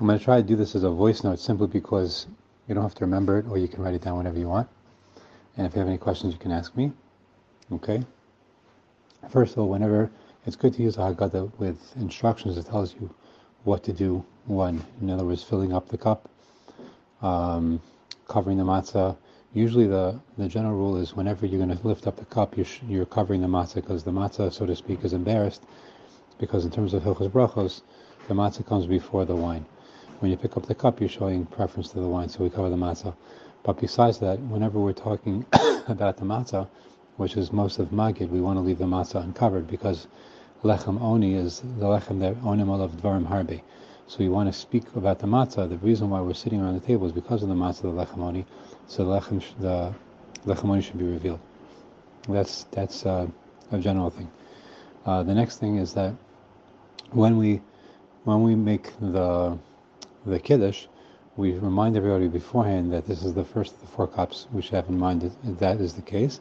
I'm going to try to do this as a voice note simply because you don't have to remember it or you can write it down whenever you want. And if you have any questions, you can ask me. Okay? First of all, whenever it's good to use a Haggadah with instructions that tells you what to do when. In other words, filling up the cup, um, covering the matzah. Usually, the, the general rule is whenever you're going to lift up the cup, you're, you're covering the matzah because the matzah, so to speak, is embarrassed. Because in terms of Hilchos Brachos, the matzah comes before the wine. When you pick up the cup, you're showing preference to the wine, so we cover the matzah. But besides that, whenever we're talking about the matzah, which is most of Magid, we want to leave the matzah uncovered because lechem oni is the lechem that onim olav dvarim harbi. So we want to speak about the matzah. The reason why we're sitting around the table is because of the matzah, the lechem oni. So the lechem, the lechem oni should be revealed. That's that's uh, a general thing. Uh, the next thing is that when we when we make the the kiddush, we remind everybody beforehand that this is the first of the four cups. We should have in mind that that is the case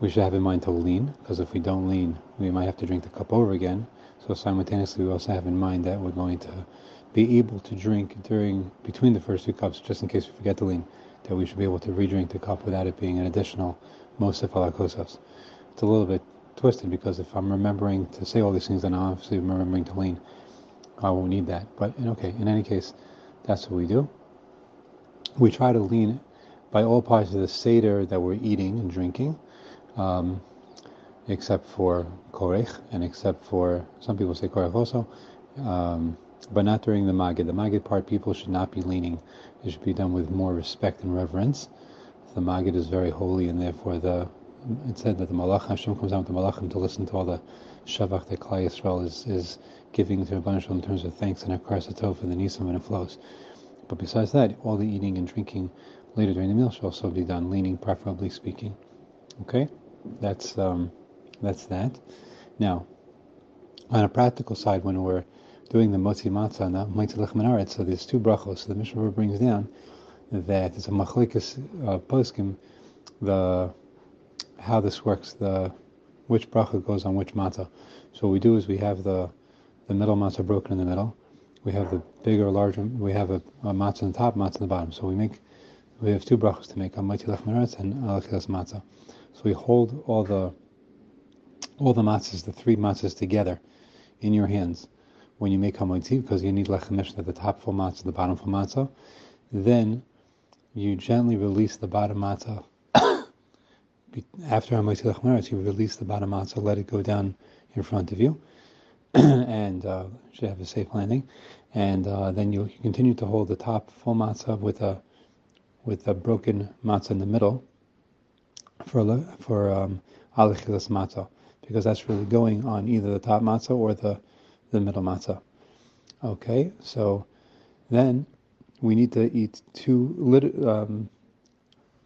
we should have in mind to lean, because if we don't lean, we might have to drink the cup over again. So simultaneously, we also have in mind that we're going to be able to drink during between the first two cups, just in case we forget to lean, that we should be able to re-drink the cup without it being an additional mosif alakosas. It's a little bit twisted because if I'm remembering to say all these things, then I'm obviously remembering to lean. I won't need that. But okay, in any case, that's what we do. We try to lean by all parts of the seder that we're eating and drinking um, except for korech and except for some people say korech also, um, but not during the magid. The magid part, people should not be leaning. It should be done with more respect and reverence. The magid is very holy, and therefore the it said that the malach Hashem comes down with the malachim to listen to all the shavach that Klal Yisrael is, is giving to Rabban in terms of thanks and akar satov for the nisim when it flows. But besides that, all the eating and drinking later during the meal should also be done leaning, preferably speaking. Okay that's um, that's that. Now, on a practical side, when we're doing the motzi matzah and the motzi lechem so there's two brachos. So the Mishnah brings down that it's a machlikas uh, poskim, the how this works, the which bracha goes on which matzah. So what we do is we have the the middle matzah broken in the middle. We have the bigger, larger. We have a, a matzah on the top, matzah on the bottom. So we make we have two brachos to make a motzi lechem and alachilas matzah. So we hold all the all the matzahs, the three matzahs together in your hands when you make hamotzi, because you need lechem at the top full matzah, the bottom full matzah. Then you gently release the bottom matzah. After hamotzi lechem you release the bottom matzah, let it go down in front of you, and uh, should have a safe landing. And uh, then you continue to hold the top full matzah with a with a broken matzah in the middle for for um, matzah, because that's really going on either the top matzah or the the middle matzah. Okay, so then we need to eat two um,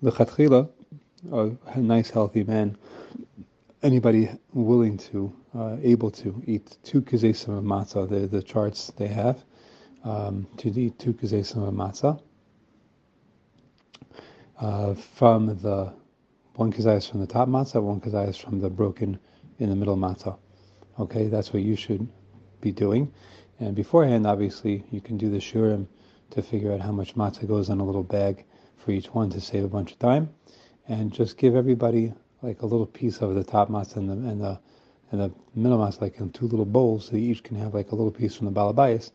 lechatchila, a nice healthy man, anybody willing to, uh, able to eat two kazesim of matzah. The the charts they have um, to eat two kazesim of matzah uh, from the one kazayas from the top matzah, one kazayas from the broken in the middle matzah. Okay, that's what you should be doing. And beforehand, obviously, you can do the shiurim to figure out how much matzah goes in a little bag for each one to save a bunch of time. And just give everybody like a little piece of the top matzah and the, and the, and the middle matzah, like in two little bowls, so each can have like a little piece from the balabayas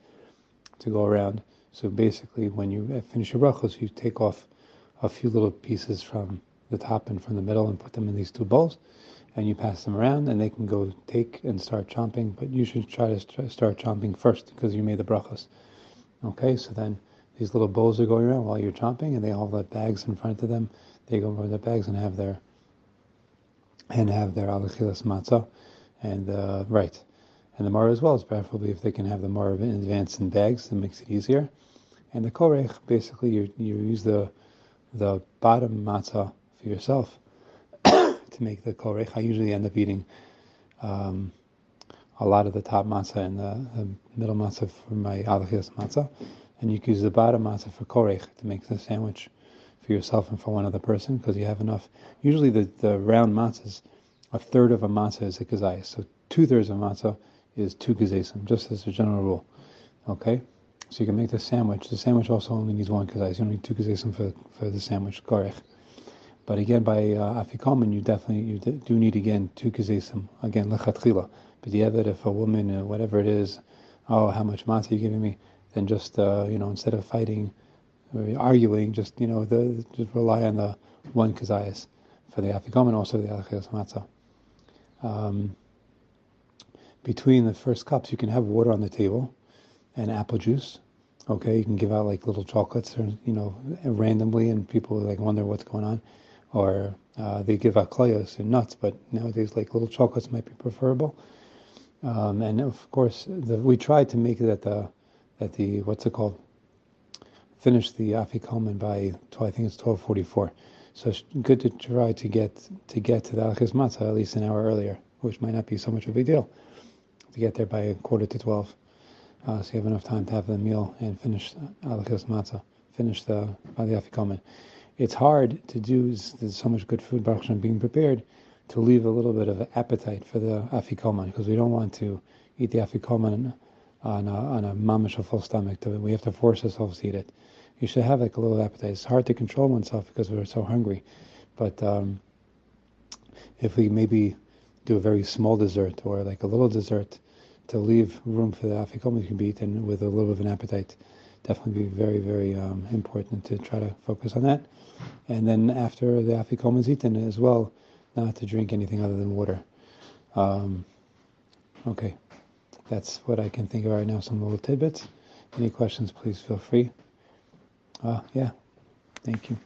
to go around. So basically, when you finish your brachos, you take off a few little pieces from the top and from the middle and put them in these two bowls and you pass them around and they can go take and start chomping but you should try to start chomping first because you made the brachas okay so then these little bowls are going around while you're chomping and they all have bags in front of them they go over the bags and have their and have their alachilas matzah. And uh, right. And the mar as well is preferably if they can have the mar in advance in bags that makes it easier. And the korech basically you, you use the the bottom matzah for yourself to make the korech. I usually end up eating um, a lot of the top matzah and the, the middle matzah for my alachias matzah, and you can use the bottom matzah for korech to make the sandwich for yourself and for one other person because you have enough. Usually the, the round matzahs, a third of a matzah is a kazayas, so two thirds of a matzah is two kazesim, just as a general rule. Okay, So you can make the sandwich. The sandwich also only needs one kazayis. You don't need two kazayis for, for the sandwich, korech. But again, by uh, afikoman, you definitely you do need again two kazayim. Again, lechatchila. But the other, if a woman, uh, whatever it is, oh, how much matzah you giving me? Then just uh, you know, instead of fighting, arguing, just you know, the, just rely on the one kazayis for the afikoman, also the alachilas matzah. Um, between the first cups, you can have water on the table and apple juice. Okay, you can give out like little chocolates or you know randomly, and people like wonder what's going on, or uh, they give out klayos and nuts. But nowadays, like little chocolates might be preferable. Um, and of course, the, we tried to make it at the at the what's it called? Finish the afikoman by I think it's twelve forty four. So it's good to try to get to get to the alchis matzah at least an hour earlier, which might not be so much of a big deal. To get there by a quarter to twelve uh, so you have enough time to have the meal and finish alakas matzah, finish the badi afikomen. It's hard to do. There's so much good food Baruch being prepared to leave a little bit of appetite for the afikoman because we don't want to eat the afikoman on a, on a mamish full stomach. We have to force ourselves to eat it. You should have like a little appetite. It's hard to control oneself because we're so hungry, but um, if we maybe do a very small dessert or like a little dessert to leave room for the afikom you can be eaten with a little bit of an appetite. Definitely be very, very um, important to try to focus on that. And then after the afikom is eaten as well, not to drink anything other than water. Um, okay, that's what I can think of right now, some little tidbits. Any questions, please feel free. Uh, yeah, thank you.